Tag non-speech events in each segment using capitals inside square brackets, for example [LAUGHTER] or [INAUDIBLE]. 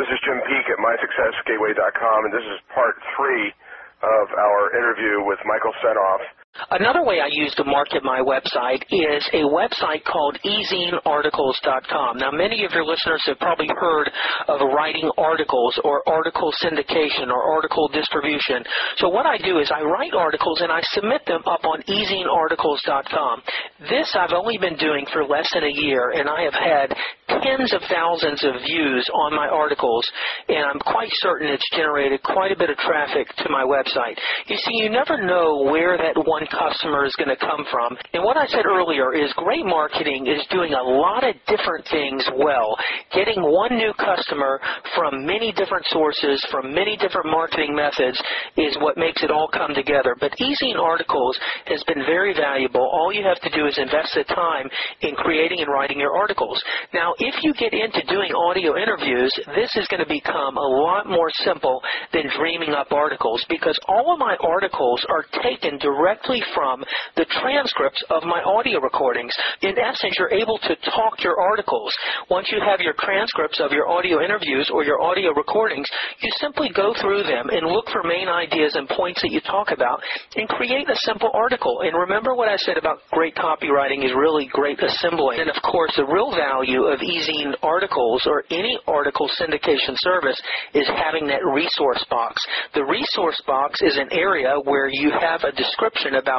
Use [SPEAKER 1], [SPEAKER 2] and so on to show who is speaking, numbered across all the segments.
[SPEAKER 1] This is Jim Peek at MySuccessGateway.com, and this is part three of our interview with Michael Senoff.
[SPEAKER 2] Another way I use to market my website is a website called ezinearticles.com. Now, many of your listeners have probably heard of writing articles or article syndication or article distribution. So what I do is I write articles and I submit them up on ezinearticles.com. This I've only been doing for less than a year, and I have had tens of thousands of views on my articles, and I'm quite certain it's generated quite a bit of traffic to my website. You see, you never know where that one customer is going to come from. And what I said earlier is great marketing is doing a lot of different things well. Getting one new customer from many different sources, from many different marketing methods is what makes it all come together. But Ezine Articles has been very valuable. All you have to do is invest the time in creating and writing your articles. Now, if you get into doing audio interviews, this is going to become a lot more simple than dreaming up articles because all of my articles are taken directly from the transcripts of my audio recordings. In essence, you're able to talk your articles. Once you have your transcripts of your audio interviews or your audio recordings, you simply go through them and look for main ideas and points that you talk about and create a simple article. And remember what I said about great copywriting is really great assembling. And of course, the real value of ezine articles or any article syndication service is having that resource box. The resource box is an area where you have a description about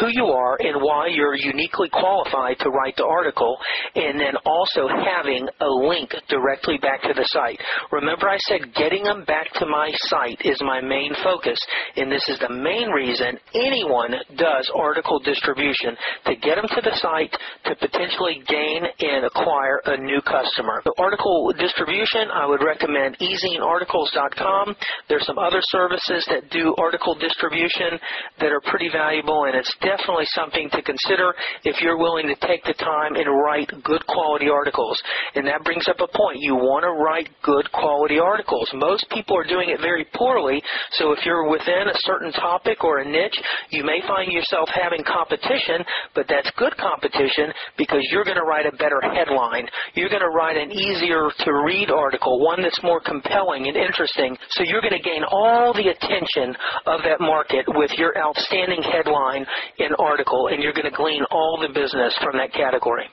[SPEAKER 2] who you are and why you're uniquely qualified to write the article, and then also having a link directly back to the site. Remember, I said getting them back to my site is my main focus, and this is the main reason anyone does article distribution to get them to the site to potentially gain and acquire a new customer. The article distribution, I would recommend ezinearticles.com. There's some other services that do article distribution that are pretty valuable, and it's definitely something to consider if you're willing to take the time and write good quality articles. And that brings up a point. You want to write good quality articles. Most people are doing it very poorly, so if you're within a certain topic or a niche, you may find yourself having competition, but that's good competition because you're going to write a better headline. You're going to write an easier to read article, one that's more compelling and interesting. So you're going to gain all the attention of that market with your outstanding headline and article, and you're going to glean all the business from that category.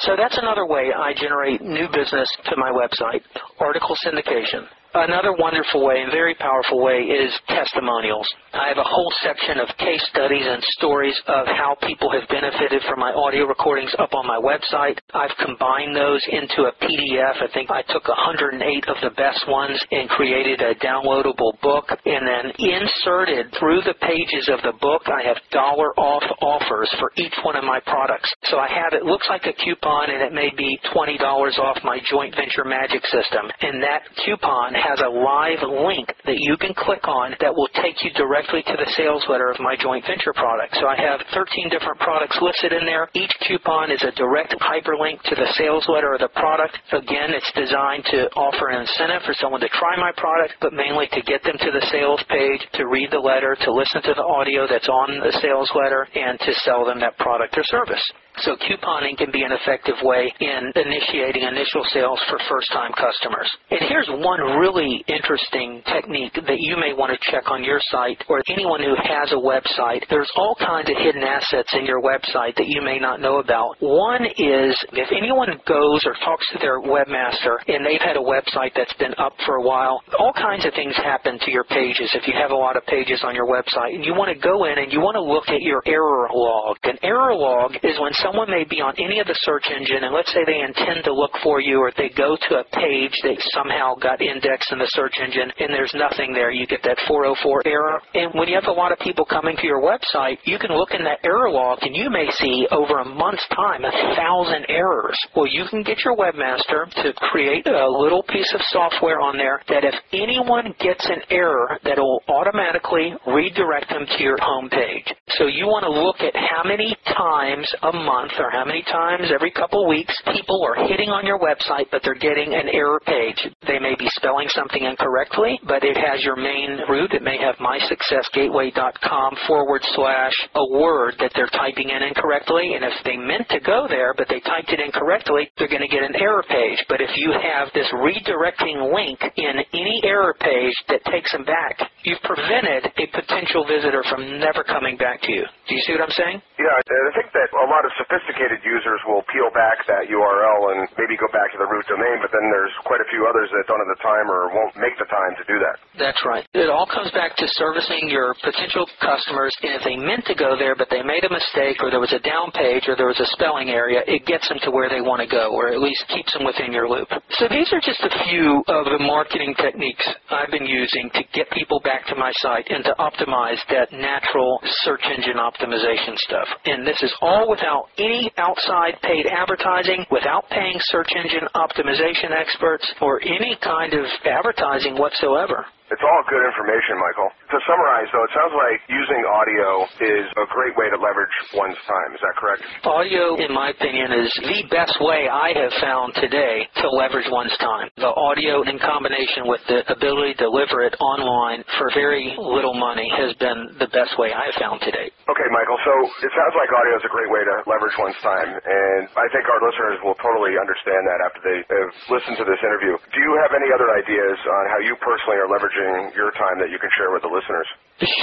[SPEAKER 2] So that's another way I generate new business to my website, article syndication. Another wonderful way and very powerful way is testimonials. I have a whole section of case studies and stories of how people have benefited from my audio recordings up on my website. I've combined those into a PDF. I think I took 108 of the best ones and created a downloadable book and then inserted through the pages of the book I have dollar off offers for each one of my products. So I have it looks like a coupon and it may be $20 off my joint venture magic system. And that coupon has a live link that you can click on that will take you directly to the sales letter of my joint venture product. So I have 13 different products listed in there. Each coupon is a direct hyperlink to the sales letter of the product. Again, it's designed to offer an incentive for someone to try my product, but mainly to get them to the sales page, to read the letter, to listen to the audio that's on the sales letter, and to sell them that product or service. So couponing can be an effective way in initiating initial sales for first-time customers. And here's one really interesting technique that you may want to check on your site or anyone who has a website. There's all kinds of hidden assets in your website that you may not know about. One is if anyone goes or talks to their webmaster and they've had a website that's been up for a while, all kinds of things happen to your pages if you have a lot of pages on your website. And you want to go in and you want to look at your error log. An error log is when someone may be on any of the search engine and let's say they intend to look for you or they go to a page that somehow got indexed in the search engine and there's nothing there, you get that 404 error. And when you have a lot of people coming to your website, you can look in that error log and you may see over a month's time a thousand errors. Well, you can get your webmaster to create a little piece of software on there that if anyone gets an error, that will automatically redirect them to your home page. So you want to look at how many times a month month or how many times every couple weeks people are hitting on your website, but they're getting an error page. They may be spelling something incorrectly, but it has your main root. It may have mysuccessgateway.com forward slash a word that they're typing in incorrectly. And if they meant to go there, but they typed it incorrectly, they're going to get an error page. But if you have this redirecting link in any error page that takes them back, you've prevented a potential visitor from never coming back to you. Do you see what I'm saying?
[SPEAKER 1] Yeah, I think that a lot of sophisticated users will peel back that URL and maybe go back to the root domain, but then there's quite a few others that don't have the time or won't make the time to do that.
[SPEAKER 2] That's right. It all comes back to servicing your potential customers, and if they meant to go there, but they made a mistake, or there was a down page, or there was a spelling area, it gets them to where they want to go, or at least keeps them within your loop. So these are just a few of the marketing techniques I've been using to get people back to my site and to optimize that natural search engine optimization stuff. And this is all without any outside paid advertising, without paying search engine optimization experts, or any kind of advertising whatsoever.
[SPEAKER 1] It's all good information, Michael. To summarize, though, it sounds like using audio is a great way to leverage one's time. Is that correct?
[SPEAKER 2] Audio, in my opinion, is the best way I have found today to leverage one's time. The audio, in combination with the ability to deliver it online for very little money, has been the best way I have found today.
[SPEAKER 1] Okay, Michael. So it sounds like audio is a great way to leverage one's time, and I think our listeners will totally understand that after they have listened to this interview. Do you have any other ideas on how you personally are leveraging your time that you can share with the listeners?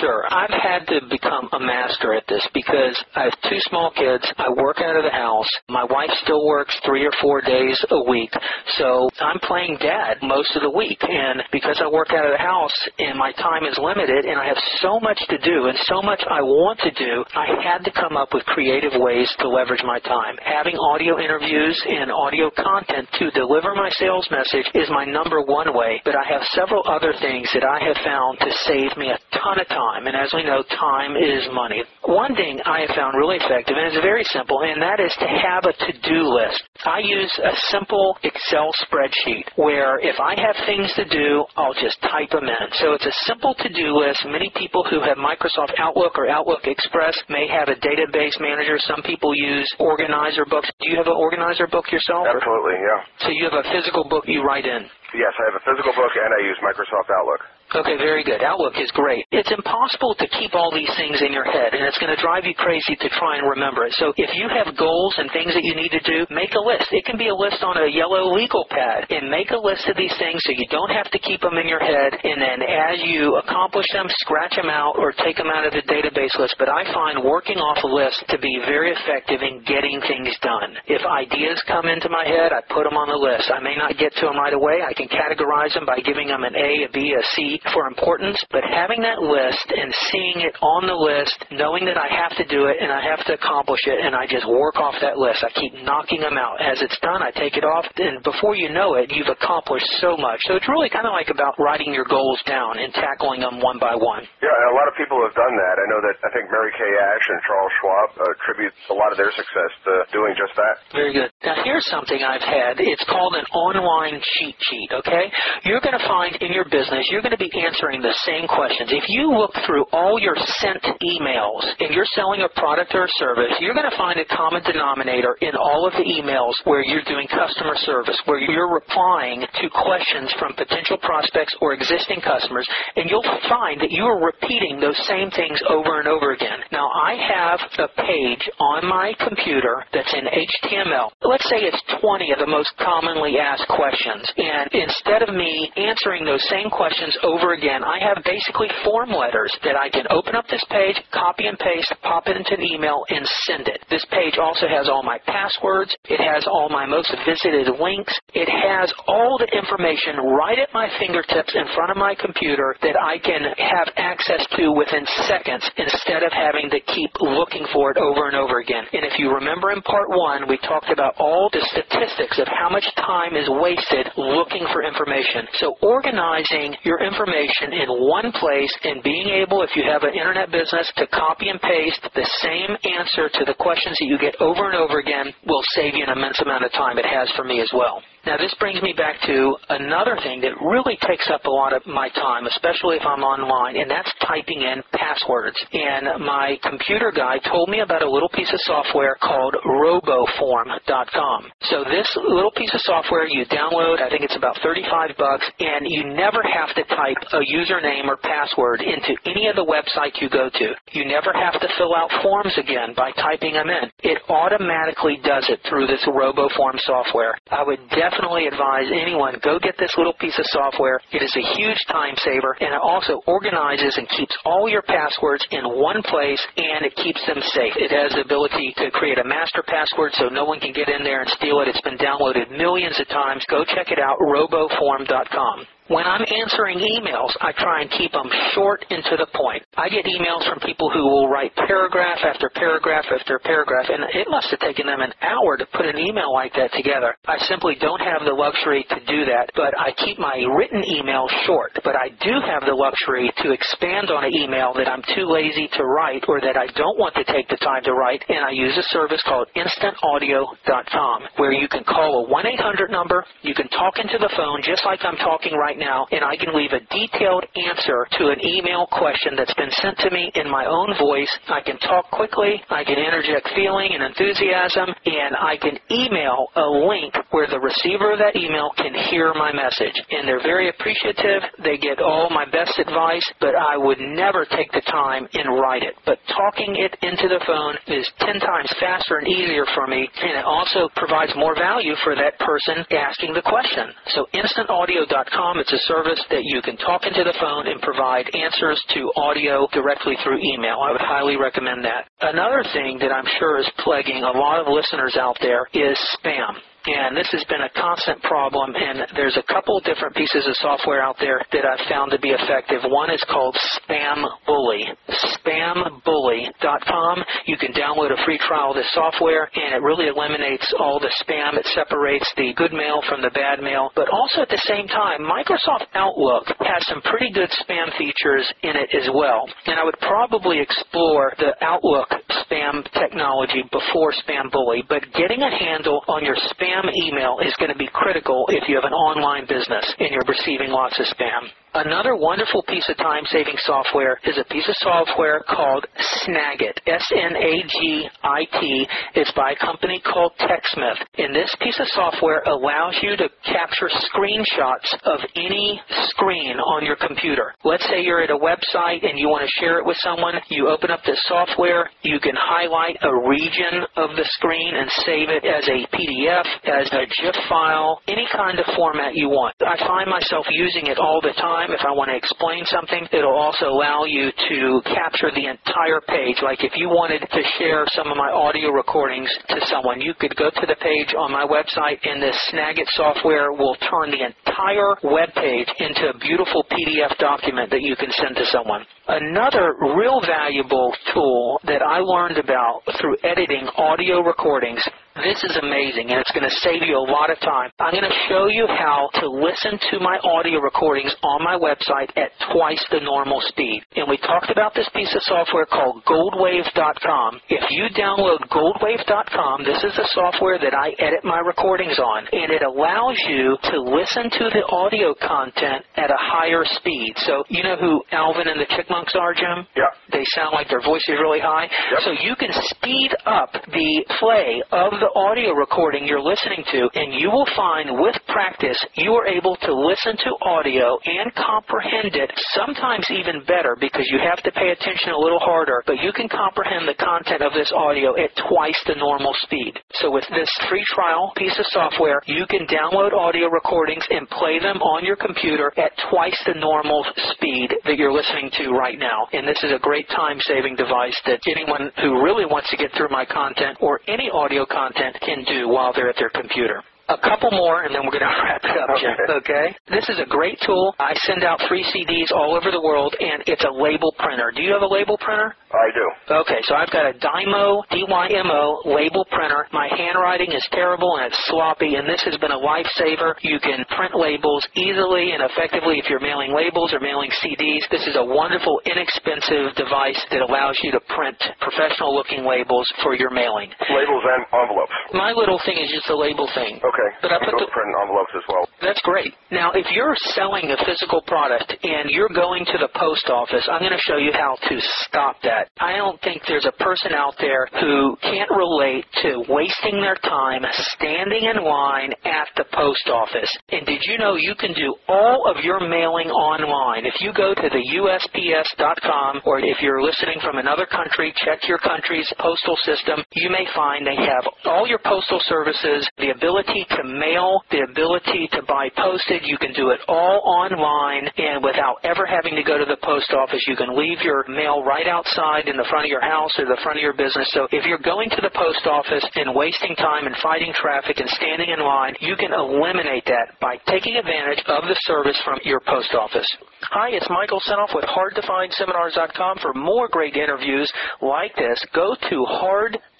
[SPEAKER 2] Sure. I've had to become a master at this because I have two small kids. I work out of the house. My wife still works three or four days a week. So I'm playing dad most of the week. And because I work out of the house and my time is limited and I have so much to do and so much I want to do, I had to come up with creative ways to leverage my time. Having audio interviews and audio content to deliver my sales message is my number one way, but I have several other things that I have found to save me a ton of time. And as we know, time is money. One thing I have found really effective, and it's very simple, and that is to have a to-do list. I use a simple Excel spreadsheet where if I have things to do, I'll just type them in. So it's a simple to-do list. Many people who have Microsoft Outlook or Outlook Express may have a database manager. Some people use organizer books. Do you have an organizer book yourself?
[SPEAKER 1] Absolutely, yeah.
[SPEAKER 2] So you have a physical book you write in?
[SPEAKER 1] Yes, I have a physical book and I use Microsoft Outlook.
[SPEAKER 2] Okay, very good. Outlook is great. It's impossible to keep all these things in your head, and it's going to drive you crazy to try and remember it. So if you have goals and things that you need to do, make a list. It can be a list on a yellow legal pad, and make a list of these things so you don't have to keep them in your head. And then as you accomplish them, scratch them out or take them out of the database list. But I find working off a list to be very effective in getting things done. If ideas come into my head, I put them on the list. I may not get to them right away. I can categorize them by giving them an A, a B, a C for importance, but having that list and seeing it on the list, knowing that I have to do it and I have to accomplish it, and I just work off that list. I keep knocking them out. As it's done, I take it off, and before you know it, you've accomplished so much. So it's really kind of like about writing your goals down and tackling them one by one.
[SPEAKER 1] Yeah, and a lot of people have done that. I know that I think Mary Kay Ash and Charles Schwab uh, attribute a lot of their success to doing just that.
[SPEAKER 2] Very good. Now here's something I've had. It's called an online cheat sheet, okay? You're going to find in your business, you're going to be answering answering the same questions. If you look through all your sent emails and you're selling a product or a service, you're going to find a common denominator in all of the emails where you're doing customer service, where you're replying to questions from potential prospects or existing customers, and you'll find that you are repeating those same things over and over again. Now, I have a page on my computer that's in HTML. Let's say it's 20 of the most commonly asked questions, and instead of me answering those same questions over again, I have basically form letters that I can open up this page, copy and paste, pop it into an email, and send it. This page also has all my passwords. It has all my most visited links. It has all the information right at my fingertips in front of my computer that I can have access to within seconds instead of having to keep looking for it over and over again. And if you remember in part one, we talked about all the statistics of how much time is wasted looking for information. So organizing your information in one place and being able, if you have an internet business, to copy and paste the same answer to the questions that you get over and over again will save you an immense amount of time. It has for me as well. Now, this brings me back to another thing that really takes up a lot of my time, especially if I'm online, and that's typing in passwords. And my computer guy told me about a little piece of software called RoboForm.com. So this little piece of software you download, I think it's about 35 bucks, and you never have to type a username or password into any of the websites you go to. You never have to fill out forms again by typing them in. It automatically does it through this RoboForm software. I would definitely advise anyone go get this little piece of software. It is a huge time saver and it also organizes and keeps all your passwords in one place and it keeps them safe. It has the ability to create a master password so no one can get in there and steal it. It's been downloaded millions of times. Go check it out, roboform.com. When I'm answering emails, I try and keep them short and to the point. I get emails from people who will write paragraph after paragraph after paragraph, and it must have taken them an hour to put an email like that together. I simply don't have the luxury to do that, but I keep my written emails short. But I do have the luxury to expand on an email that I'm too lazy to write or that I don't want to take the time to write, and I use a service called instantaudio.com where you can call a 1-800 number, you can talk into the phone just like I'm talking right right now, and I can leave a detailed answer to an email question that's been sent to me in my own voice. I can talk quickly, I can interject feeling and enthusiasm, and I can email a link where the receiver of that email can hear my message. And they're very appreciative. They get all my best advice, but I would never take the time and write it. But talking it into the phone is 10 times faster and easier for me, and it also provides more value for that person asking the question. So instantaudio.com it's a service that you can talk into the phone and provide answers to audio directly through email. I would highly recommend that. Another thing that I'm sure is plaguing a lot of listeners out there is spam and this has been a constant problem. And there's a couple different pieces of software out there that I've found to be effective. One is called Spam Bully. SpamBully.com. You can download a free trial of this software, and it really eliminates all the spam. It separates the good mail from the bad mail. But also at the same time, Microsoft Outlook has some pretty good spam features in it as well. And I would probably explore the Outlook spam technology before Spam Bully. But getting a handle on your spam spam email is going to be critical if you have an online business and you're receiving lots of spam. Another wonderful piece of time-saving software is a piece of software called Snagit. S-N-A-G-I-T. It's by a company called TechSmith. And this piece of software allows you to capture screenshots of any screen on your computer. Let's say you're at a website and you want to share it with someone. You open up this software. You can highlight a region of the screen and save it as a PDF, as a GIF file, any kind of format you want. I find myself using it all the time time, if I want to explain something, it'll also allow you to capture the entire page. Like if you wanted to share some of my audio recordings to someone, you could go to the page on my website and this Snagit software will turn the entire web page into a beautiful PDF document that you can send to someone. Another real valuable tool that I learned about through editing audio recordings this is amazing, and it's going to save you a lot of time. I'm going to show you how to listen to my audio recordings on my website at twice the normal speed. And we talked about this piece of software called goldwave.com. If you download goldwave.com, this is the software that I edit my recordings on, and it allows you to listen to the audio content at a higher speed. So, you know who Alvin and the Chipmunks are, Jim?
[SPEAKER 1] Yeah.
[SPEAKER 2] They sound like their voice is really high.
[SPEAKER 1] Yep.
[SPEAKER 2] So you can speed up the play of the the audio recording you're listening to, and you will find with practice you are able to listen to audio and comprehend it sometimes even better because you have to pay attention a little harder, but you can comprehend the content of this audio at twice the normal speed. So with this free trial piece of software, you can download audio recordings and play them on your computer at twice the normal speed that you're listening to right now. And this is a great time saving device that anyone who really wants to get through my content or any audio content content can do while they're at their computer a couple more, and then we're going [LAUGHS] to wrap it up, Jeff. Okay. This is a great tool. I send out free CDs all over the world, and it's a label printer. Do you have a label printer?
[SPEAKER 1] I do.
[SPEAKER 2] Okay, so I've got a Dymo, D-Y-M-O label printer. My handwriting is terrible and it's sloppy, and this has been a lifesaver. You can print labels easily and effectively if you're mailing labels or mailing CDs. This is a wonderful, inexpensive device that allows you to print professional-looking labels for your mailing.
[SPEAKER 1] Labels and envelopes.
[SPEAKER 2] My little thing is just a label thing.
[SPEAKER 1] Okay. Okay.
[SPEAKER 2] But I put the-
[SPEAKER 1] print envelopes as well.
[SPEAKER 2] That's great. Now, if you're selling a physical product and you're going to the post office, I'm going to show you how to stop that. I don't think there's a person out there who can't relate to wasting their time standing in line at the post office. And did you know you can do all of your mailing online? If you go to the USPS.com or if you're listening from another country, check your country's postal system, you may find they have all your postal services, the ability to mail, the ability to buy postage. You can do it all online and without ever having to go to the post office. You can leave your mail right outside in the front of your house or the front of your business. So if you're going to the post office and wasting time and fighting traffic and standing in line, you can eliminate that by taking advantage of the service from your post office. Hi, it's Michael Senoff with HardToFindSeminars.com. For more great interviews like this, go to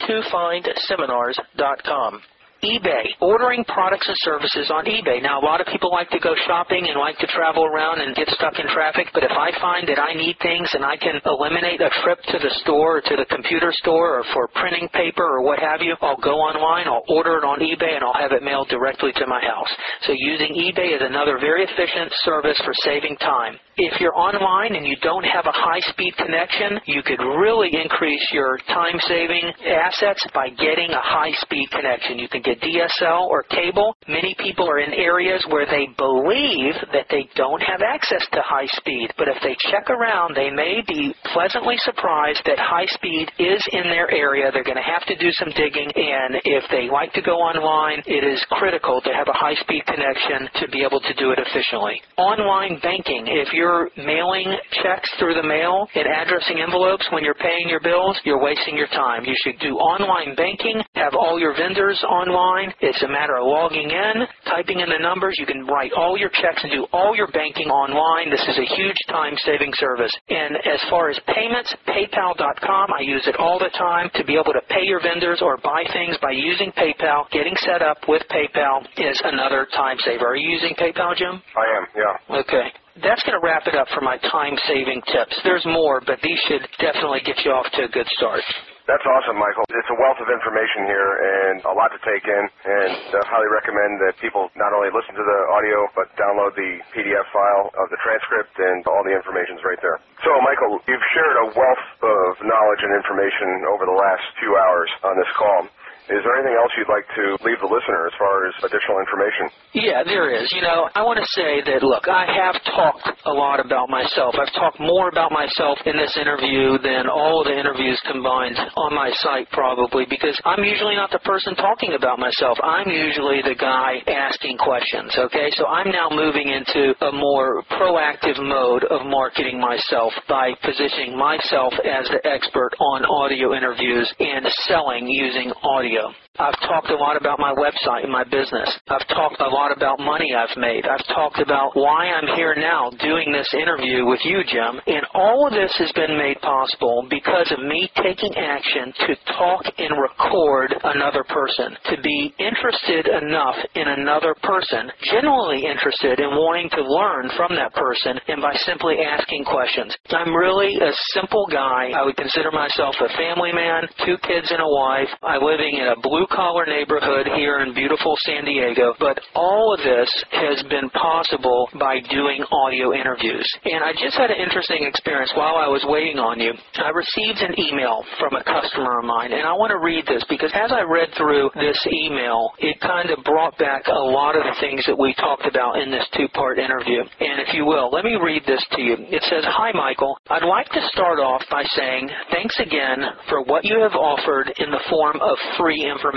[SPEAKER 2] HardToFindSeminars.com. eBay, ordering products and services on eBay. Now, a lot of people like to go shopping and like to travel around and get stuck in traffic, but if I find that I need things and I can eliminate a trip to the store or to the computer store or for printing paper or what have you, I'll go online, I'll order it on eBay, and I'll have it mailed directly to my house. So using eBay is another very efficient service for saving time. If you're online and you don't have a high-speed connection, you could really increase your time-saving assets by getting a high-speed connection. You can get DSL or cable. Many people are in areas where they believe that they don't have access to high speed, but if they check around, they may be pleasantly surprised that high speed is in their area. They're going to have to do some digging, and if they like to go online, it is critical to have a high speed connection to be able to do it efficiently. Online banking, if you're mailing checks through the mail and addressing envelopes when you're paying your bills, you're wasting your time. You should do online banking, have all your vendors online. It's a matter of logging in, typing in the numbers. You can write all your checks and do all your banking online. This is a huge time saving service. And as far as payments, PayPal.com, I use it all the time to be able to pay your vendors or buy things by using PayPal. Getting set up with PayPal is another time saver. Are you using PayPal, Jim?
[SPEAKER 1] I am, yeah.
[SPEAKER 2] Okay. That's going to wrap it up for my time saving tips. There's more, but these should definitely get you off to a good start.
[SPEAKER 1] That's awesome, Michael. It's a wealth of information here and a lot to take in. And I highly recommend that people not only listen to the audio, but download the PDF file of the transcript and all the information's right there. So, Michael, you've shared a wealth of knowledge and information over the last two hours on this call. Is there anything else you'd like to leave the listener as far as additional information?
[SPEAKER 2] Yeah, there is. You know, I want to say that, look, I have talked a lot about myself. I've talked more about myself in this interview than all the interviews combined on my site, probably, because I'm usually not the person talking about myself. I'm usually the guy asking questions, okay? So I'm now moving into a more proactive mode of marketing myself by positioning myself as the expert on audio interviews and selling using audio video. I've talked a lot about my website and my business. I've talked a lot about money I've made. I've talked about why I'm here now doing this interview with you, Jim. And all of this has been made possible because of me taking action to talk and record another person, to be interested enough in another person, genuinely interested in wanting to learn from that person, and by simply asking questions. I'm really a simple guy. I would consider myself a family man, two kids and a wife. I'm living in a blue collar neighborhood here in beautiful San Diego, but all of this has been possible by doing audio interviews. And I just had an interesting experience while I was waiting on you. I received an email from a customer of mine, and I want to read this because as I read through this email, it kind of brought back a lot of the things that we talked about in this two part interview. And if you will, let me read this to you. It says, Hi, Michael. I'd like to start off by saying thanks again for what you have offered in the form of free information,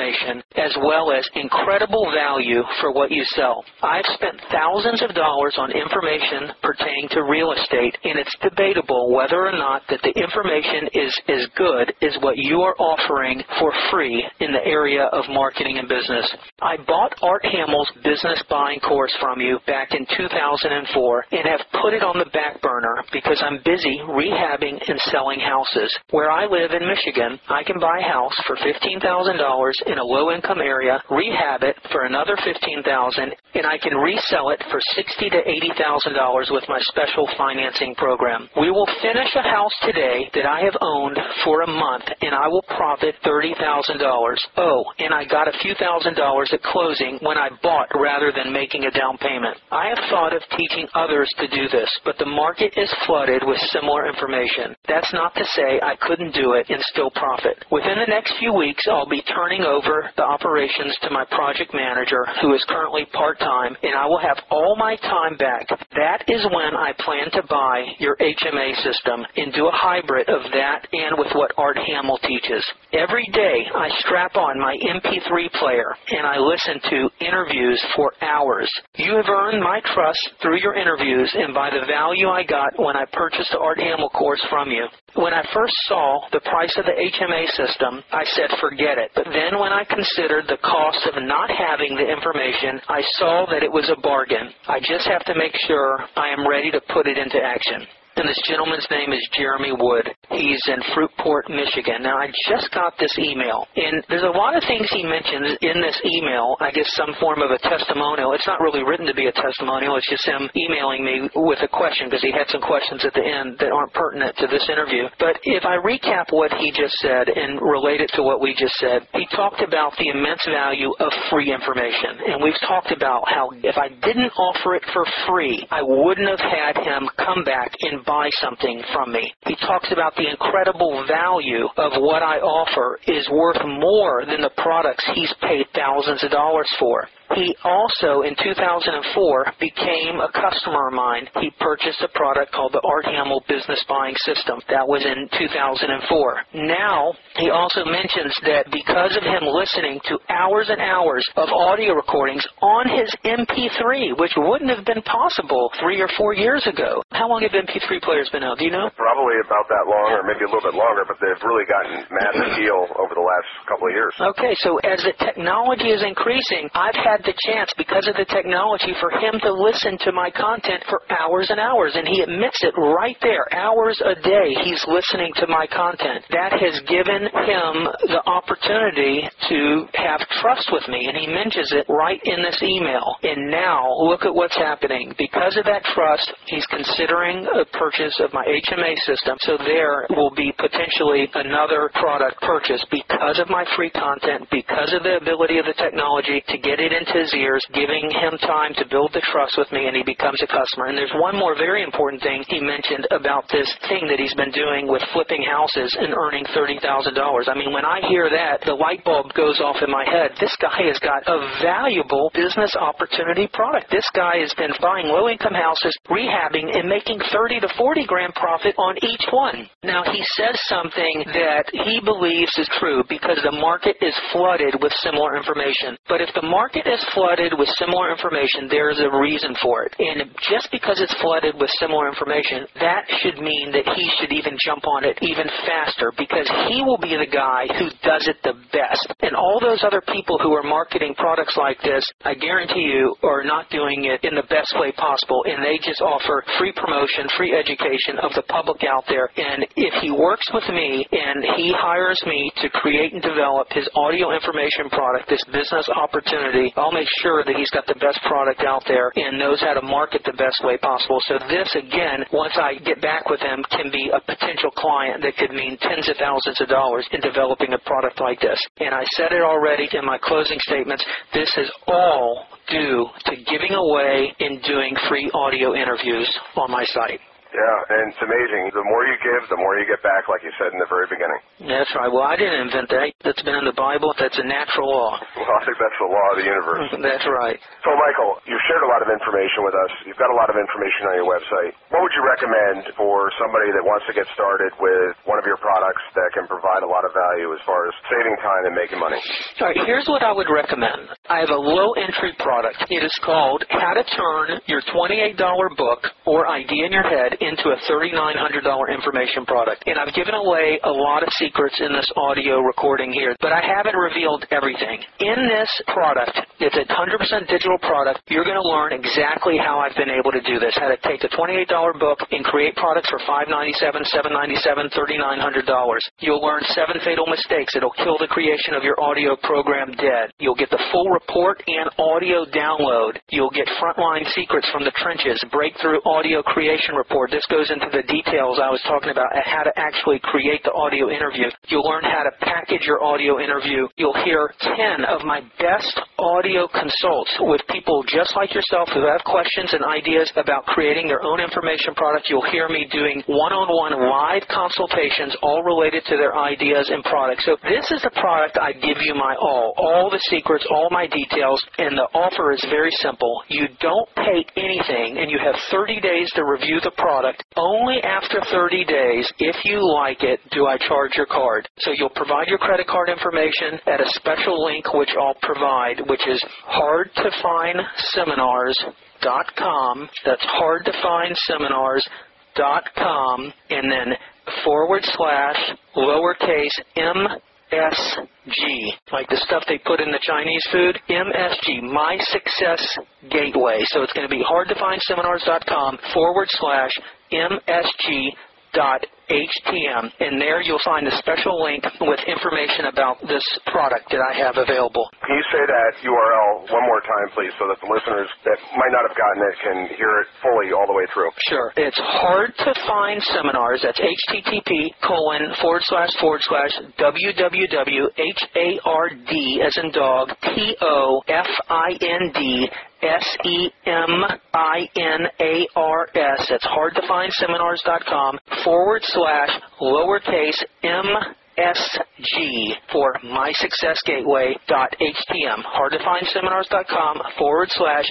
[SPEAKER 2] as well as incredible value for what you sell. I've spent thousands of dollars on information pertaining to real estate, and it's debatable whether or not that the information is as good as what you are offering for free in the area of marketing and business. I bought Art Hamill's business buying course from you back in 2004 and have put it on the back burner because I'm busy rehabbing and selling houses. Where I live in Michigan, I can buy a house for $15,000 in a low income area, rehab it for another fifteen thousand, and I can resell it for sixty to eighty thousand dollars with my special financing program. We will finish a house today that I have owned for a month, and I will profit thirty thousand dollars. Oh, and I got a few thousand dollars at closing when I bought rather than making a down payment. I have thought of teaching others to do this, but the market is flooded with similar information. That's not to say I couldn't do it and still profit. Within the next few weeks, I'll be turning over the operations to my project manager, who is currently part-time, and I will have all my time back. That is when I plan to buy your HMA system and do a hybrid of that and with what Art Hamill teaches. Every day, I strap on my MP3 player and I listen to interviews for hours. You have earned my trust through your interviews and by the value I got when I purchased the Art Hamill course from you. When I first saw the price of the HMA system, I said forget it. But then when I considered the cost of not having the information, I saw that it was a bargain. I just have to make sure I am ready to put it into action and this gentleman's name is Jeremy Wood. He's in Fruitport, Michigan. Now, I just got this email, and there's a lot of things he mentions in this email. I guess some form of a testimonial. It's not really written to be a testimonial. It's just him emailing me with a question because he had some questions at the end that aren't pertinent to this interview. But if I recap what he just said and relate it to what we just said, he talked about the immense value of free information. And we've talked about how if I didn't offer it for free, I wouldn't have had him come back and buy something from me. He talks about the incredible value of what I offer is worth more than the products he's paid thousands of dollars for. He also, in 2004, became a customer of mine. He purchased a product called the Art Hamill Business Buying System. That was in 2004. Now, he also mentions that because of him listening to hours and hours of audio recordings on his MP3, which wouldn't have been possible three or four years ago. How long have MP3 players been out? Do you know?
[SPEAKER 1] Probably about that long, or maybe a little bit longer, but they've really gotten massive appeal over the last couple of years.
[SPEAKER 2] Okay, so as the technology is increasing, I've had the chance, because of the technology, for him to listen to my content for hours and hours, and he admits it right there, hours a day. He's listening to my content. That has given him the opportunity to have trust with me, and he mentions it right in this email. And now, look at what's happening. Because of that trust, he's considering a purchase of my HMA system, so there will be potentially another product purchase because of my free content, because of the ability of the technology to get it into his ears, giving him time to build the trust with me, and he becomes a customer. And there's one more very important thing he mentioned about this thing that he's been doing with flipping houses and earning $30,000. I mean, when I hear that, the light bulb goes off in my head. This guy has got a valuable business opportunity product. This guy has been buying low income houses, rehabbing, and making 30 to 40 grand profit on each one. Now, he says something that he believes is true because the market is flooded with similar information. But if the market is flooded with similar information, there is a reason for it. And just because it's flooded with similar information, that should mean that he should even jump on it even faster because he will be the guy who does it the best. And all those other people who are marketing products like this, I guarantee you, are not doing it in the best way possible. And they just offer free promotion, free education of the public out there. And if he works with me and he hires me to create and develop his audio information product, this business opportunity, I'll make sure that he's got the best product out there and knows how to market the best way possible. So this, again, once I get back with him, can be a potential client that could mean tens of thousands of dollars in developing a product like this. And I said it already in my closing statements. This is all due to giving away and doing free audio interviews on my site.
[SPEAKER 1] Yeah, and it's amazing. The more you give, the more you get back, like you said in the very beginning.
[SPEAKER 2] That's right. Well, I didn't invent that. That's been in the Bible. That's a natural law.
[SPEAKER 1] Well, I think that's the law of the universe. [LAUGHS]
[SPEAKER 2] That's right.
[SPEAKER 1] So, Michael, you've shared a lot of information with us. You've got a lot of information on your website. What would you recommend for somebody that wants to get started with one of your products that can provide a lot of value as far as saving time and making money?
[SPEAKER 2] All right, here's what I would recommend. I have a low entry product. It is called How to Turn Your $28 Book or Idea in Your Head into a $3,900 information product. And I've given away a lot of secrets in this audio recording here, but I haven't revealed everything. In this product, it's a 100% digital product. You're going to learn exactly how I've been able to do this. How to take the $28 book and create products for $597, $797, $3,900. You'll learn seven fatal mistakes. It'll kill the creation of your audio program dead. You'll get the full report and audio download. You'll get frontline secrets from the trenches, breakthrough audio creation report. This goes into the details I was talking about uh, how to actually create the audio interview. You'll learn how to package your audio interview. You'll hear 10 of my best audio consults with people just like yourself who have questions and ideas about creating their own information product. You'll hear me doing one-on-one live consultations all related to their ideas and products. So this is the product I give you my all, all the secrets, all my details, and the offer is very simple. You don't pay anything and you have 30 days to review the product. Only after 30 days, if you like it, do I charge your card. So you'll provide your credit card information at a special link which I'll provide, which is hard to find seminars.com. That's hard to find seminars.com and then forward slash lowercase m MSG, like the stuff they put in the Chinese food. MSG, My Success Gateway. So it's going to be hardtofindseminars.com forward slash MSG HTM, and there you'll find a special link with information about this product that I have available.
[SPEAKER 1] Can you say that URL one more time, please, so that the listeners that might not have gotten it can hear it fully all the way through?
[SPEAKER 2] Sure. It's hard to find seminars. That's HTTP colon forward slash forward slash www H A R D as in dog T O F I N D S E M I N A R S. That's hard to find seminars.com forward slash lowercase m SG for mysuccessgateway.htm. Hardtofindseminars.com forward slash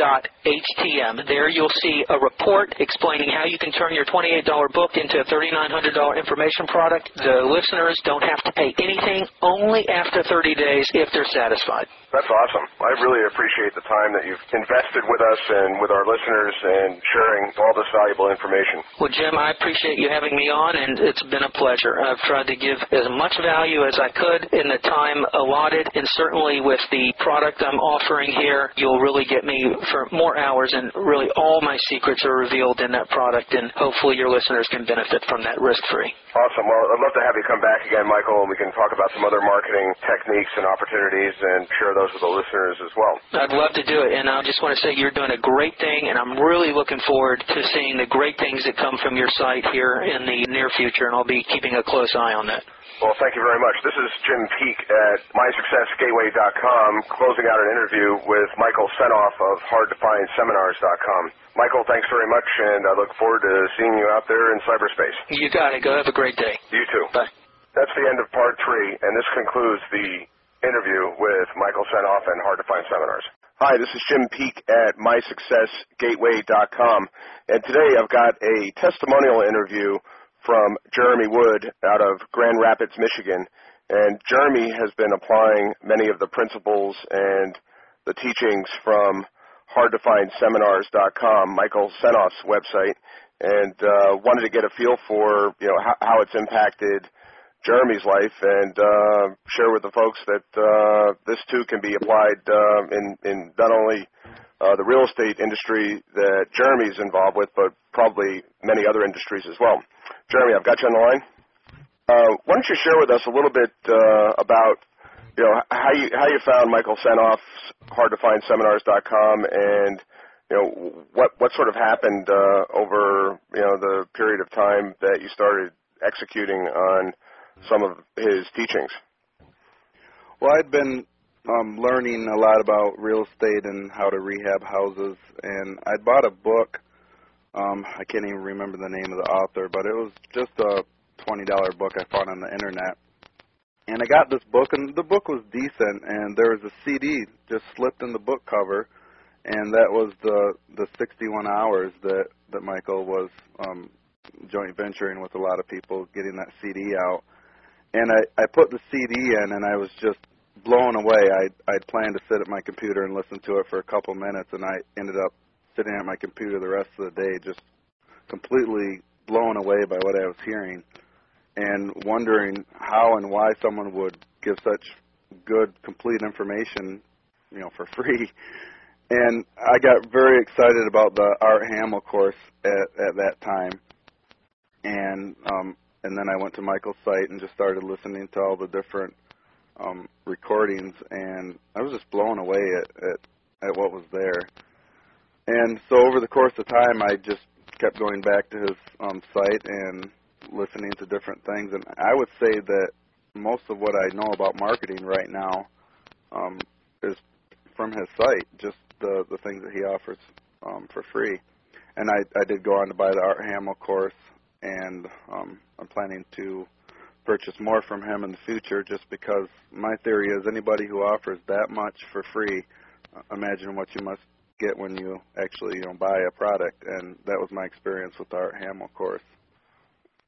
[SPEAKER 2] MSG.htm. There you'll see a report explaining how you can turn your $28 book into a $3,900 information product. The listeners don't have to pay anything, only after 30 days if they're satisfied.
[SPEAKER 1] That's awesome. I really appreciate the time that you've invested with us and with our listeners and sharing all this valuable information.
[SPEAKER 2] Well, Jim, I appreciate you having me on, and it's been a pleasure. I've tried to give as much value as I could in the time allotted, and certainly with the product I'm offering here, you'll really get me for more hours, and really all my secrets are revealed in that product, and hopefully your listeners can benefit from that risk-free.
[SPEAKER 1] Awesome. Well, I'd love to have you come back again, Michael, and we can talk about some other marketing techniques and opportunities and share those with the listeners as well.
[SPEAKER 2] I'd love to do it, and I just want to say you're doing a great thing, and I'm really looking forward to seeing the great things that come from your site here in the near future, and I'll be keeping a close eye on that.
[SPEAKER 1] Well, thank you very much. This is Jim Peek at MySuccessGateway.com, closing out an interview with Michael Senoff of HardToFindSeminars.com. Michael, thanks very much, and I look forward to seeing you out there in cyberspace.
[SPEAKER 2] You got it. Go have a great day.
[SPEAKER 1] You too.
[SPEAKER 2] Bye.
[SPEAKER 1] That's the end of part three, and this concludes the interview with Michael Senoff and Hard to Find Seminars. Hi, this is Jim Peek at MySuccessGateway.com, and today I've got a testimonial interview from Jeremy Wood out of Grand Rapids, Michigan. And Jeremy has been applying many of the principles and the teachings from hardtofindseminars.com, Michael Senoff's website, and uh, wanted to get a feel for you know how, how it's impacted Jeremy's life and uh, share with the folks that uh, this too can be applied uh, in in not only uh, the real estate industry that Jeremy's involved with, but probably many other industries as well. Jeremy, I've got you on the line. Uh, why don't you share with us a little bit uh, about you know how you how you found Michael Senoff's hardtofindseminars.com and you know what what sort of happened uh, over you know the period of time that you started executing on some of his teachings.
[SPEAKER 3] Well, I'd been um, learning a lot about real estate and how to rehab houses, and I'd bought a book um, I can't even remember the name of the author, but it was just a twenty dollar book I found on the internet. And I got this book, and the book was decent, and there was a CD just slipped in the book cover, and that was the the 61 hours that that Michael was um, joint venturing with a lot of people, getting that CD out. And I I put the CD in, and I was just blown away. I I'd planned to sit at my computer and listen to it for a couple minutes, and I ended up sitting at my computer the rest of the day, just completely blown away by what I was hearing, and wondering how and why someone would give such good, complete information, you know, for [LAUGHS] free. And I got very excited about the Art Hamill course at at that time, and um, and then I went to Michael's site and just started listening to all the different um, recordings, and I was just blown away at, at at what was there. And so over the course of time, I just kept going back to his um, site and listening to different things. And I would say that most of what I know about marketing right now um, is from his site, just the the things that he offers um, for free. And I I did go on to buy the Art Hamill course, and um, I'm planning to purchase more from him in the future just because my theory is anybody who offers that much for free, uh, imagine what you must get when you actually you know buy a product and that was my experience with the Art Hamill course.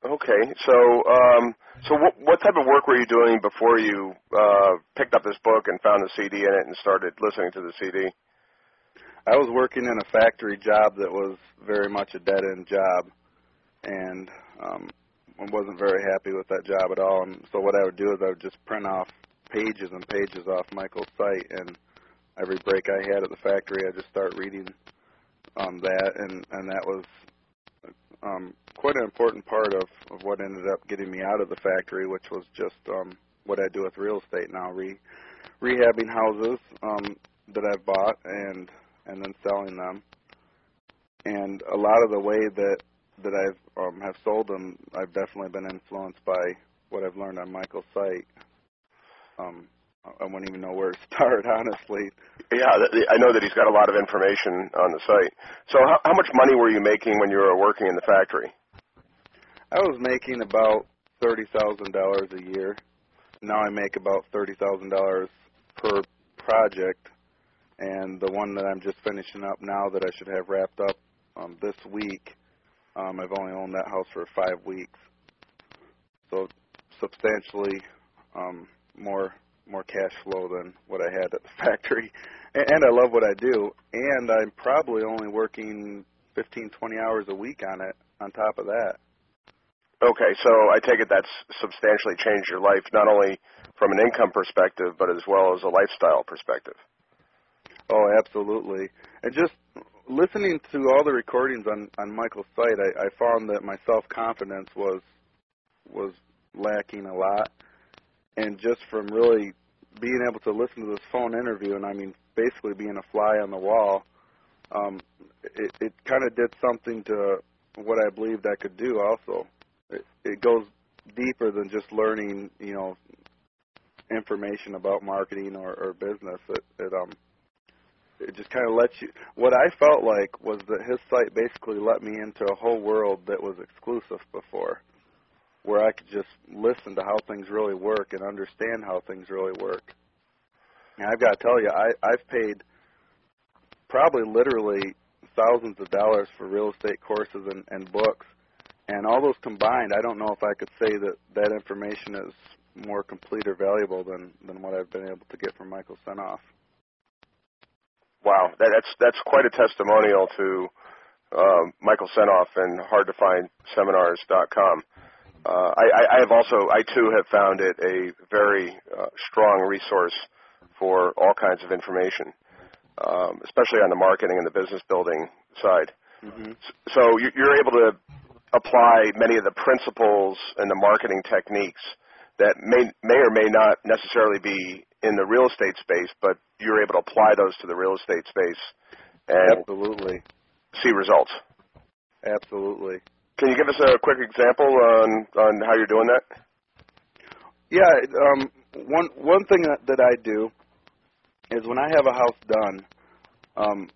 [SPEAKER 1] Okay, so um, so what what type of work were you doing before you uh, picked up this book and found the CD in it and started listening to the CD?
[SPEAKER 3] I was working in a factory job that was very much a dead end job, and um, wasn't very happy with that job at all. And so what I would do is I would just print off pages and pages off Michael's site, and every break I had at the factory, I just start reading um, that, and and that was um, quite an important part of of what ended up getting me out of the factory, which was just um, what I do with real estate now, re rehabbing houses um, that I've bought and and then selling them. And a lot of the way that that I've um, have sold them, I've definitely been influenced by what I've learned on Michael's site. Um, I wouldn't even know where to [LAUGHS] start, honestly.
[SPEAKER 1] Yeah, I know that he's got a lot of information on the site. So, how, how much money were you making when you were working in the factory?
[SPEAKER 3] I was making about thirty thousand dollars a year. Now I make about thirty thousand dollars per project, and the one that I'm just finishing up now that I should have wrapped up um, this week um, I've only owned that house for five weeks, so substantially um, more more cash flow than what I had at the [LAUGHS] factory. And, and I love what I do, and I'm probably only working 15, 20 hours a week on it. On top of that.
[SPEAKER 1] Okay, so I take it that's substantially changed your life, not only from an income perspective, but as well as a lifestyle perspective.
[SPEAKER 3] Oh, absolutely. And just listening to all the recordings on on Michael's site, I, I found that my self confidence was was lacking a lot, and just from really being able to listen to this phone interview, and I mean basically being a fly on the wall, um, it, it kind of did something to what I believed I could do. Also, it, it goes deeper than just learning, you know, information about marketing or, or business. It, it um it just kind of lets you. What I felt like was that his site basically let me into a whole world that was exclusive before, where I could just listen to how things really work and understand how things really work. And I've got to tell you, I, I've paid probably literally thousands of dollars for real estate courses and, and books, and all those combined, I don't know if I could say that that information is more complete or valuable than than what I've been able to get from Michael Senoff.
[SPEAKER 1] Wow, that, that's that's quite a testimonial to um, Michael Senoff and HardToFindSeminars.com. Uh, I, I have also, I too have found it a very uh, strong resource for all kinds of information, um, especially on the marketing and the business building side.
[SPEAKER 3] Mm-hmm.
[SPEAKER 1] So you're able to apply many of the principles and the marketing techniques that may may or may not necessarily be in the real estate space, but you're able to apply those to the real estate space and
[SPEAKER 3] absolutely
[SPEAKER 1] see results.
[SPEAKER 3] Absolutely.
[SPEAKER 1] Can you give us a quick example on on how you're doing that?
[SPEAKER 3] Yeah, um, one one thing that, that I do is when I have a house done, um,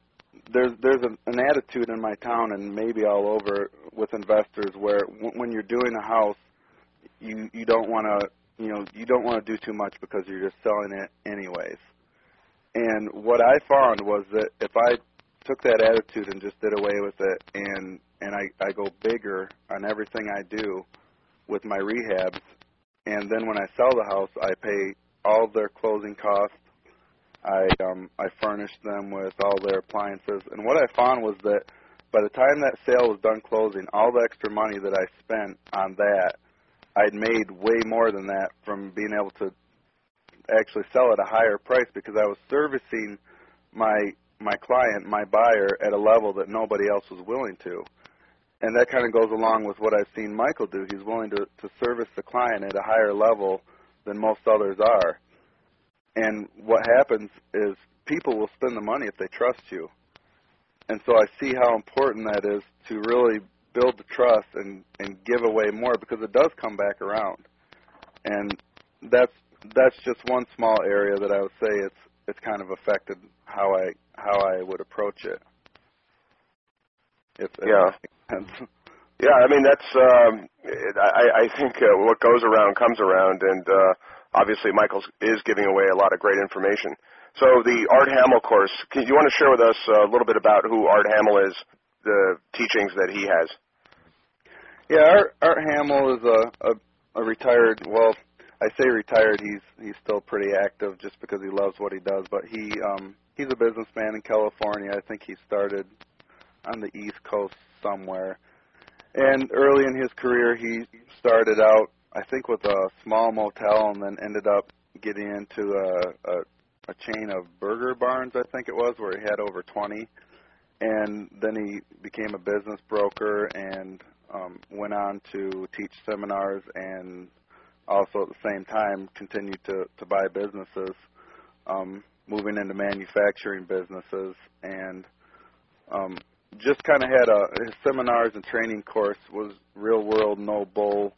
[SPEAKER 3] there's there's an, an attitude in my town and maybe all over with investors where w- when you're doing a house, you you don't want to you know you don't want to do too much because you're just selling it anyways. And what I found was that if I took that attitude and just did away with it and and I I go bigger on everything I do with my rehabs and then when I sell the house I pay all their closing costs. I um, I furnished them with all their appliances, and what I found was that by the time that sale was done closing, all the extra money that I spent on that, I'd made way more than that from being able to actually sell at a higher price because I was servicing my my client, my buyer, at a level that nobody else was willing to. And that kind of goes along with what I've seen Michael do. He's willing to, to service the client at a higher level than most others are. And what happens is people will spend the money if they trust you. And so I see how important that is to really build the trust and, and give away more because it does come back around. And that's that's just one small area that I would say it's it's kind of affected how I how I would approach it.
[SPEAKER 1] If, yeah. [LAUGHS] yeah, I mean that's um, I, I think uh, what goes around comes around, and uh, obviously Michael is giving away a lot of great information. So the Art Hamill course, can you want to share with us a little bit about who Art Hamill is, the teachings that he has?
[SPEAKER 3] Yeah, Art, Art Hamill is a, a, a retired, well, I say retired. He's he's still pretty active just because he loves what he does. But he um, he's a businessman in California. I think he started on the East Coast somewhere. And early in his career, he started out, I think, with a small motel, and then ended up getting into a, a a chain of burger barns, I think it was, where he had over 20. And then he became a business broker and um, went on to teach seminars and also at the same time continued to, to buy businesses, um, moving into manufacturing businesses, and um, just kind of had a his seminars and training course was real world, no bull,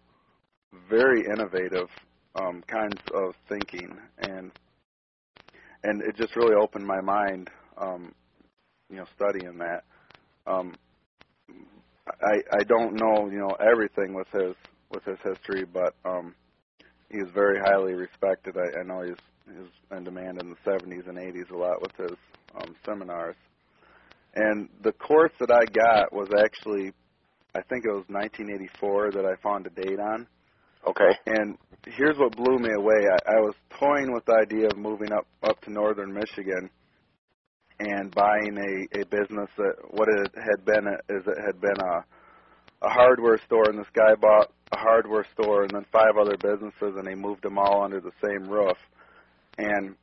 [SPEAKER 3] very innovative um, kinds of thinking, and and it just really opened my mind, um, you know, studying that. Um, I I don't know you know everything with his with his history, but um, he is very highly respected. I, I know he's he's in demand in the 70s and 80s a lot with his um, seminars. And the course that I got was actually, I think it was 1984 that I found a date on.
[SPEAKER 1] Okay.
[SPEAKER 3] And here's what blew me away. I, I was toying with the idea of moving up up to northern Michigan and buying a a business that what it had been is it had been a a hardware store, and this guy bought a hardware store and then five other businesses, and he moved them all under the same roof, and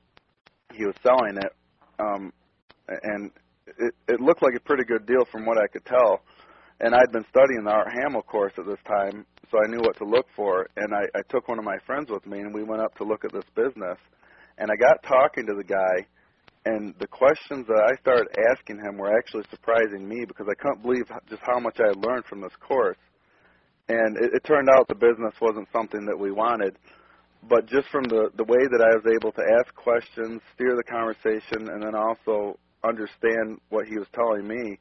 [SPEAKER 3] he was selling it, um, and it, it looked like a pretty good deal from what I could tell. And I'd been studying the Art Hamill course at this time, so I knew what to look for. And I, I took one of my friends with me, and we went up to look at this business. And I got talking to the guy, and the questions that I started asking him were actually surprising me because I couldn't believe just how much I had learned from this course. And it, it turned out the business wasn't something that we wanted, but just from the the way that I was able to ask questions, steer the conversation, and then also understand what he was telling me.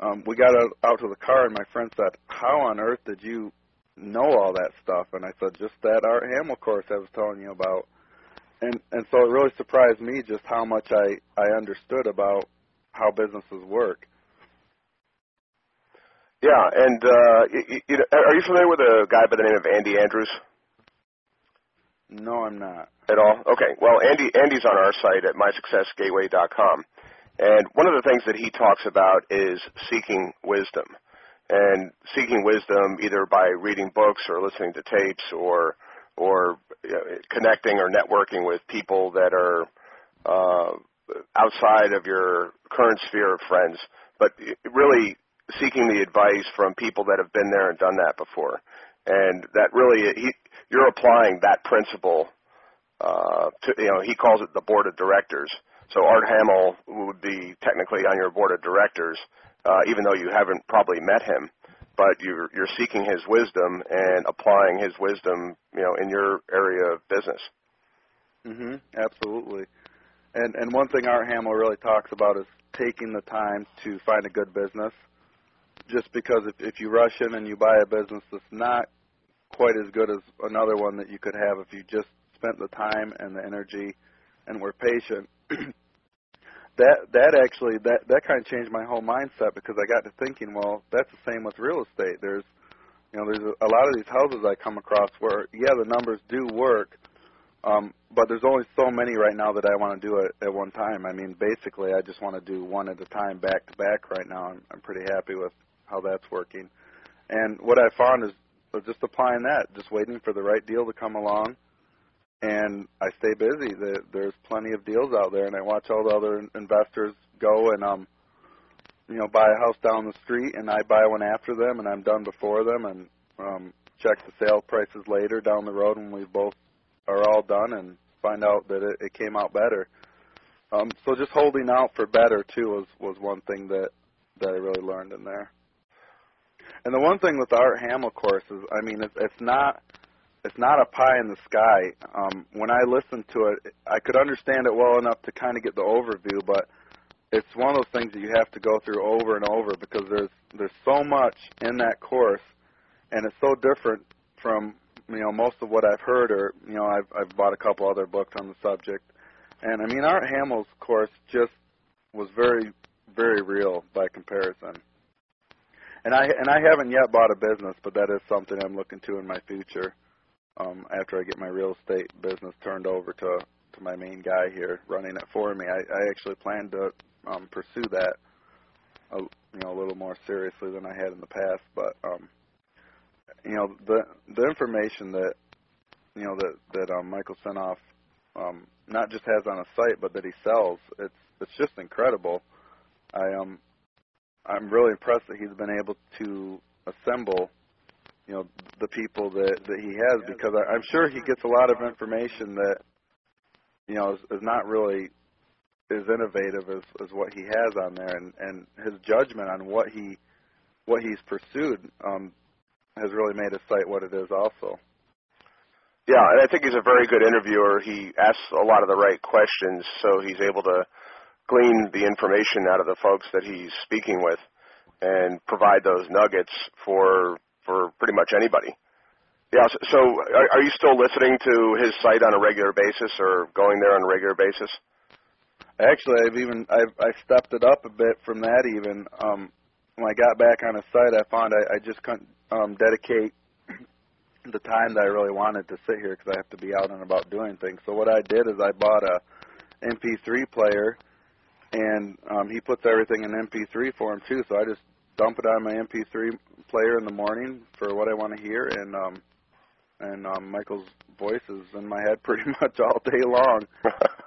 [SPEAKER 3] Um, we got out, out to the car, and my friend said, "How on earth did you know all that stuff?" And I said, "Just that Art Hamill course I was telling you about." And and so it really surprised me just how much I I understood about how businesses work.
[SPEAKER 1] Yeah, and uh, you, you, are you familiar with a guy by the name of Andy Andrews?
[SPEAKER 3] No, I'm not.
[SPEAKER 1] At all? Okay. Well, Andy Andy's on our site at mysuccessgateway.com, and one of the things that he talks about is seeking wisdom, and seeking wisdom either by reading books or listening to tapes or or connecting or networking with people that are uh, outside of your current sphere of friends, but really seeking the advice from people that have been there and done that before. And that really, he, you're applying that principle uh, to, you know, he calls it the board of directors. So Art Hamill would be technically on your board of directors, uh, even though you haven't probably met him but you're you're seeking his wisdom and applying his wisdom, you know, in your area of business.
[SPEAKER 3] Mhm. Absolutely. And and one thing Art Hamill really talks about is taking the time to find a good business. Just because if if you rush in and you buy a business that's not quite as good as another one that you could have if you just spent the time and the energy and were patient [CLEARS THROAT] that that actually that that kind of changed my whole mindset because I got to thinking, well, that's the same with real estate. There's you know, there's a, a lot of these houses I come across where yeah, the numbers do work, Um, but there's only so many right now that I want to do it at one time. I mean, basically, I just want to do one at a time, back to back. Right now, I'm, I'm pretty happy with how that's working. And what I found is just applying that, just waiting for the right deal to come along, and I stay busy. There's plenty of deals out there, and I watch all the other investors go and um, you know, buy a house down the street, and I buy one after them, and I'm done before them, and um, check the sale prices later down the road when we both are all done, and find out that it, it came out better. Um, so just holding out for better too was was one thing that that I really learned in there. And the one thing with the Art Hamill course is, I mean, it's, it's not it's not a pie in the sky. Um, when I listened to it, I could understand it well enough to kind of get the overview, but it's one of those things that you have to go through over and over because there's there's so much in that course, and it's so different from you know most of what I've heard or you know I've I've bought a couple other books on the subject, and I mean Art Hamill's course just was very very real by comparison. And I and I haven't yet bought a business, but that is something I'm looking to in my future. Um, after I get my real estate business turned over to to my main guy here running it for me, I, I actually plan to um, pursue that a, you know a little more seriously than I had in the past. But um, you know the the information that you know that that um, Michael Senoff um, not just has on a site, but that he sells, it's it's just incredible. I um I'm really impressed that he's been able to assemble you know the people that that he has because I, I'm sure he gets a lot of information that you know is, is not really as innovative as, as what he has on there, and, and his judgment on what he what he's pursued um, has really made his site what it is. Also.
[SPEAKER 1] Yeah, and I think he's a very good interviewer. He asks a lot of the right questions, so he's able to glean the information out of the folks that he's speaking with, and provide those nuggets for for pretty much anybody. Yeah. So, are, are you still listening to his site on a regular basis, or going there on a regular basis?
[SPEAKER 3] Actually, I've even I've I stepped it up a bit from that. Even um, when I got back on the site, I found I, I just couldn't um, dedicate [CLEARS THROAT] the time that I really wanted to sit here because I have to be out and about doing things. So what I did is I bought a MP3 player, and um, he puts everything in MP3 form too. So I just dump it on my MP3 player in the morning for what I want to hear, and um, and um, Michael's voice is in my head [LAUGHS] pretty much all day long.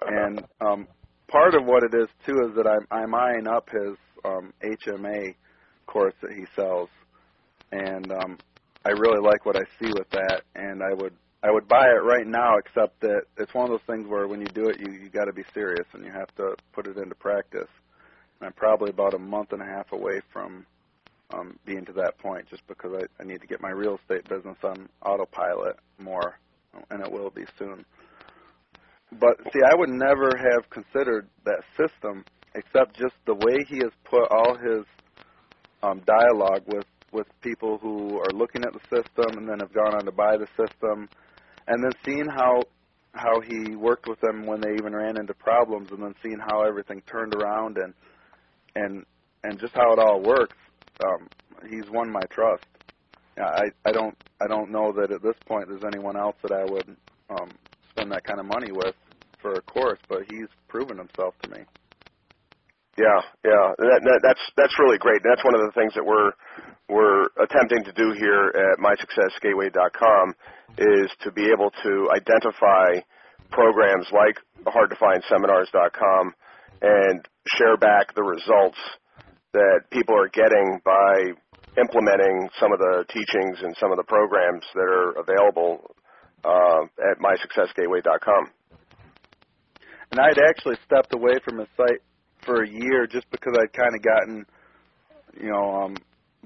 [SPEAKER 3] and um, part of what it is too is that I'm I'm eyeing up his um, HMA course that he sells, and um, I really like what I see with that, and I would I would buy it right now, except that it's one of those things where when you do it, you you got to be serious and you have to put it into practice. And I'm probably about a month and a half away from um, being to that point, just because I, I need to get my real estate business on autopilot more, and it will be soon. But see, I would never have considered that system except just the way he has put all his um, dialogue with with people who are looking at the system and then have gone on to buy the system, and then seeing how how he worked with them when they even ran into problems, and then seeing how everything turned around and and and just how it all works. Um, he's won my trust. I I don't I don't know that at this point there's anyone else that I would um, spend that kind of money with for a course, but he's proven himself to me.
[SPEAKER 1] Yeah, yeah, that, that, that's that's really great. That's one of the things that we're we're attempting to do here at mysuccessgateway.com is to be able to identify programs like hardtofindseminars.com and share back the results that people are getting by implementing some of the teachings and some of the programs that are available uh, at mysuccessgateway.com.
[SPEAKER 3] And I'd actually stepped away from the site for a year just because I'd kind of gotten, you know, um,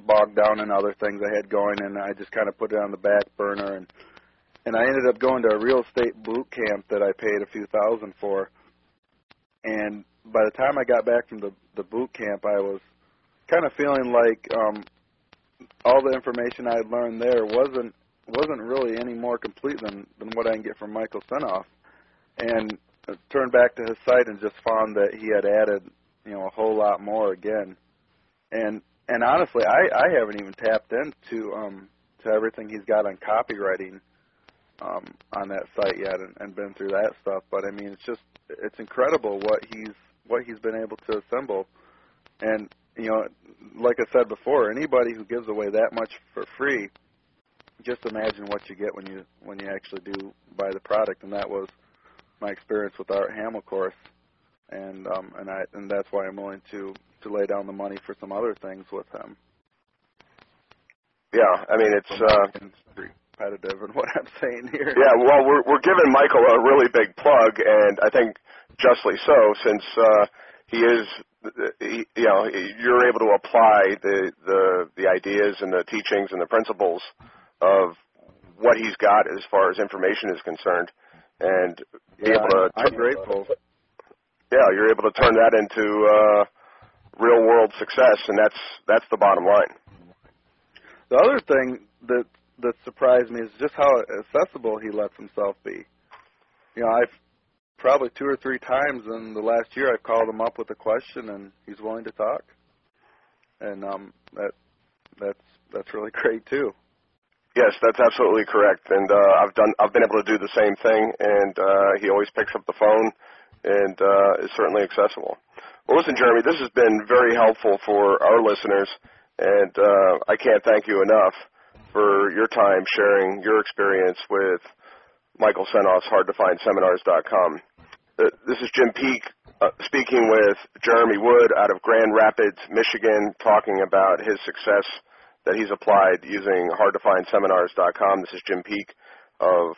[SPEAKER 3] bogged down in other things I had going, and I just kind of put it on the back burner. And and I ended up going to a real estate boot camp that I paid a few thousand for. And by the time I got back from the the boot camp, I was kind of feeling like um, all the information I had learned there wasn't wasn't really any more complete than than what I can get from Michael Senoff. And turned back to his site and just found that he had added, you know, a whole lot more again. And and honestly, I I haven't even tapped into um to everything he's got on copywriting um, on that site yet and, and been through that stuff, but I mean, it's just it's incredible what he's what he's been able to assemble. And you know, like I said before, anybody who gives away that much for free, just imagine what you get when you when you actually do buy the product. And that was my experience with Art Hamill course, and um, and I and that's why I'm willing to to lay down the money for some other things with him.
[SPEAKER 1] Yeah, I mean it's uh,
[SPEAKER 3] repetitive in what I'm saying here.
[SPEAKER 1] Yeah, well, we're we're giving Michael a really big plug, and I think justly so, since uh, he is, you know, you're able to apply the the the ideas and the teachings and the principles of what he's got as far as information is concerned, and be
[SPEAKER 3] yeah,
[SPEAKER 1] able to.
[SPEAKER 3] I'm, grateful.
[SPEAKER 1] Yeah, you're able to turn that into uh, real world success, and that's that's the bottom line.
[SPEAKER 3] The other thing that that surprised me is just how accessible he lets himself be. You know, I've probably two or three times in the last year I've called him up with a question and he's willing to talk. And um that that's that's really [LAUGHS] great too.
[SPEAKER 1] Yes, that's absolutely correct. And uh I've done I've been able to do the same thing and uh he always picks up the phone and uh is certainly accessible. Well listen Jeremy, this has been very helpful for our listeners and uh I can't thank you enough for your time sharing your experience with Michael Senoff's HardToFindSeminars.com. Uh, this is Jim Peak uh, speaking with Jeremy Wood out of Grand Rapids, Michigan, talking about his success that he's applied using HardToFindSeminars.com. This is Jim Peak of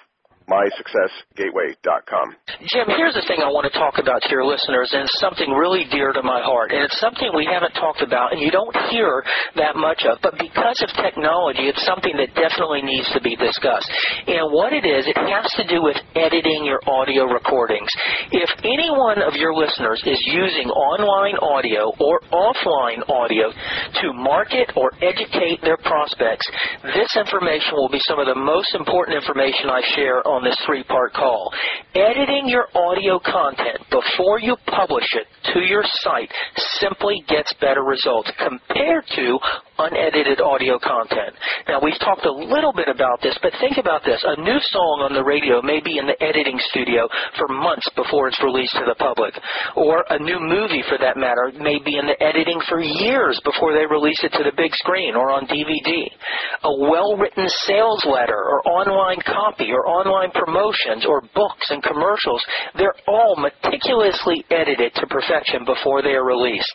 [SPEAKER 1] mysuccessgateway.com.
[SPEAKER 2] Jim, here's the thing I want to talk about to your listeners, and it's something really dear to my heart. And it's something we haven't talked about and you don't hear that much of. But because of technology, it's something that definitely needs to be discussed. And what it is, it has to do with editing your audio recordings. If any one of your listeners is using online audio or offline audio to market or educate their prospects, this information will be some of the most important information I share on on this three part call. Editing your audio content before you publish it to your site simply gets better results compared to unedited audio content. Now, we've talked a little bit about this, but think about this. A new song on the radio may be in the editing studio for months before it's released to the public. Or a new movie, for that matter, may be in the editing for years before they release it to the big screen or on DVD. A well written sales letter or online copy or online promotions or books and commercials, they're all meticulously edited to perfection before they are released.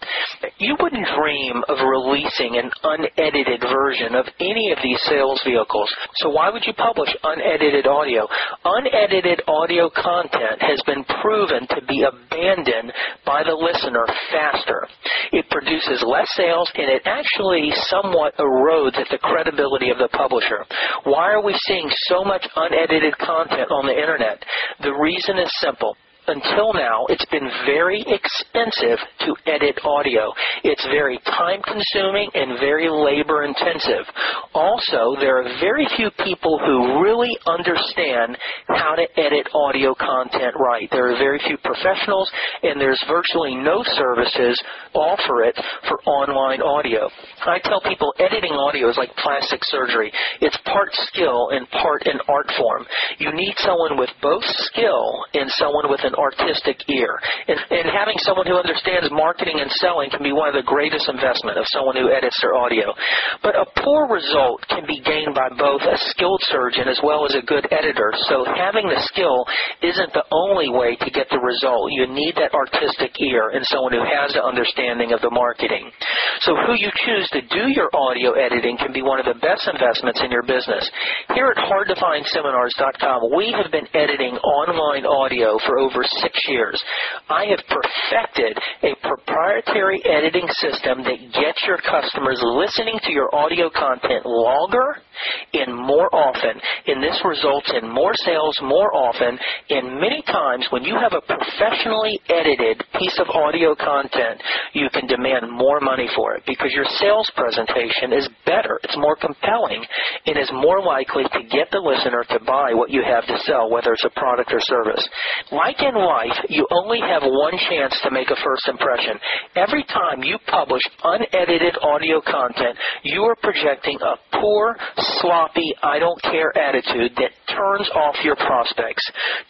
[SPEAKER 2] You wouldn't dream of releasing an unedited version of any of these sales vehicles. So why would you publish unedited audio? Unedited audio content has been proven to be abandoned by the listener faster. It produces less sales and it actually somewhat erodes at the credibility of the publisher. Why are we seeing so much unedited content on the internet? The reason is simple until now, it's been very expensive to edit audio. It's very time consuming and very labor intensive. Also, there are very few people who really understand how to edit audio content right. There are very few professionals, and there's virtually no services offer it for online audio. I tell people editing audio is like plastic surgery. It's part skill and part an art form. You need someone with both skill and someone with an artistic ear. And, and having someone who understands marketing and selling can be one of the greatest investment of someone who edits their audio. But a poor result can be gained by both a skilled surgeon as well as a good editor. So having the skill isn't the only way to get the result. You need that artistic ear and someone who has the understanding of the marketing. So who you choose to do your audio editing can be one of the best investments in your business. Here at HardToFindSeminars.com, we have been editing online audio for over six years. I have perfected a proprietary editing system that gets your customers listening to your audio content longer and more often. And this results in more sales more often. And many times when you have a professionally edited piece of audio content, you can demand more money for it because your sales presentation is better. It's more compelling and is more likely to get the listener to buy what you have to sell, whether it's a product or service. Like life, you only have one chance to make a first impression. Every time you publish unedited audio content, you are projecting a poor, sloppy, I don't care attitude that turns off your prospects.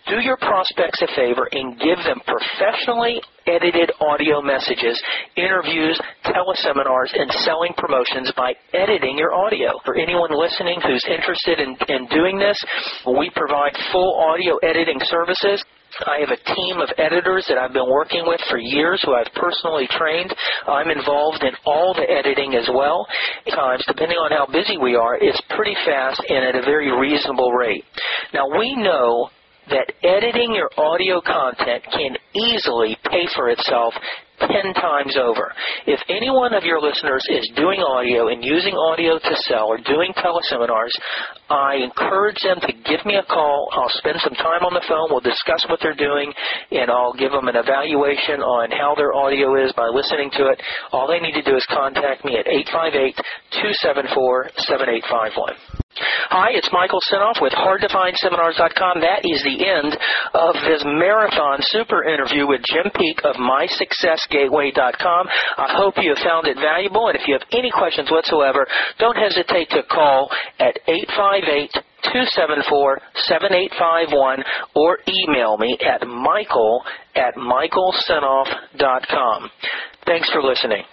[SPEAKER 2] Do your prospects a favor and give them professionally edited audio messages, interviews, teleseminars, and selling promotions by editing your audio. For anyone listening who's interested in, in doing this, we provide full audio editing services. I have a team of editors that I've been working with for years who I've personally trained. I'm involved in all the editing as well. Times, depending on how busy we are, it's pretty fast and at a very reasonable rate. Now we know that editing your audio content can easily pay for itself 10 times over. If any one of your listeners is doing audio and using audio to sell or doing teleseminars, I encourage them to give me a call. I'll spend some time on the phone. We'll discuss what they're doing, and I'll give them an evaluation on how their audio is by listening to it. All they need to do is contact me at 858 274 7851. Hi, it's Michael Senoff with HardToFindSeminars.com. That is the end of this marathon super interview with Jim Peek of MySuccessGateway.com. I hope you have found it valuable, and if you have any questions whatsoever, don't hesitate to call at 858 274 7851 or email me at michael at michaelsenoff.com. Thanks for listening.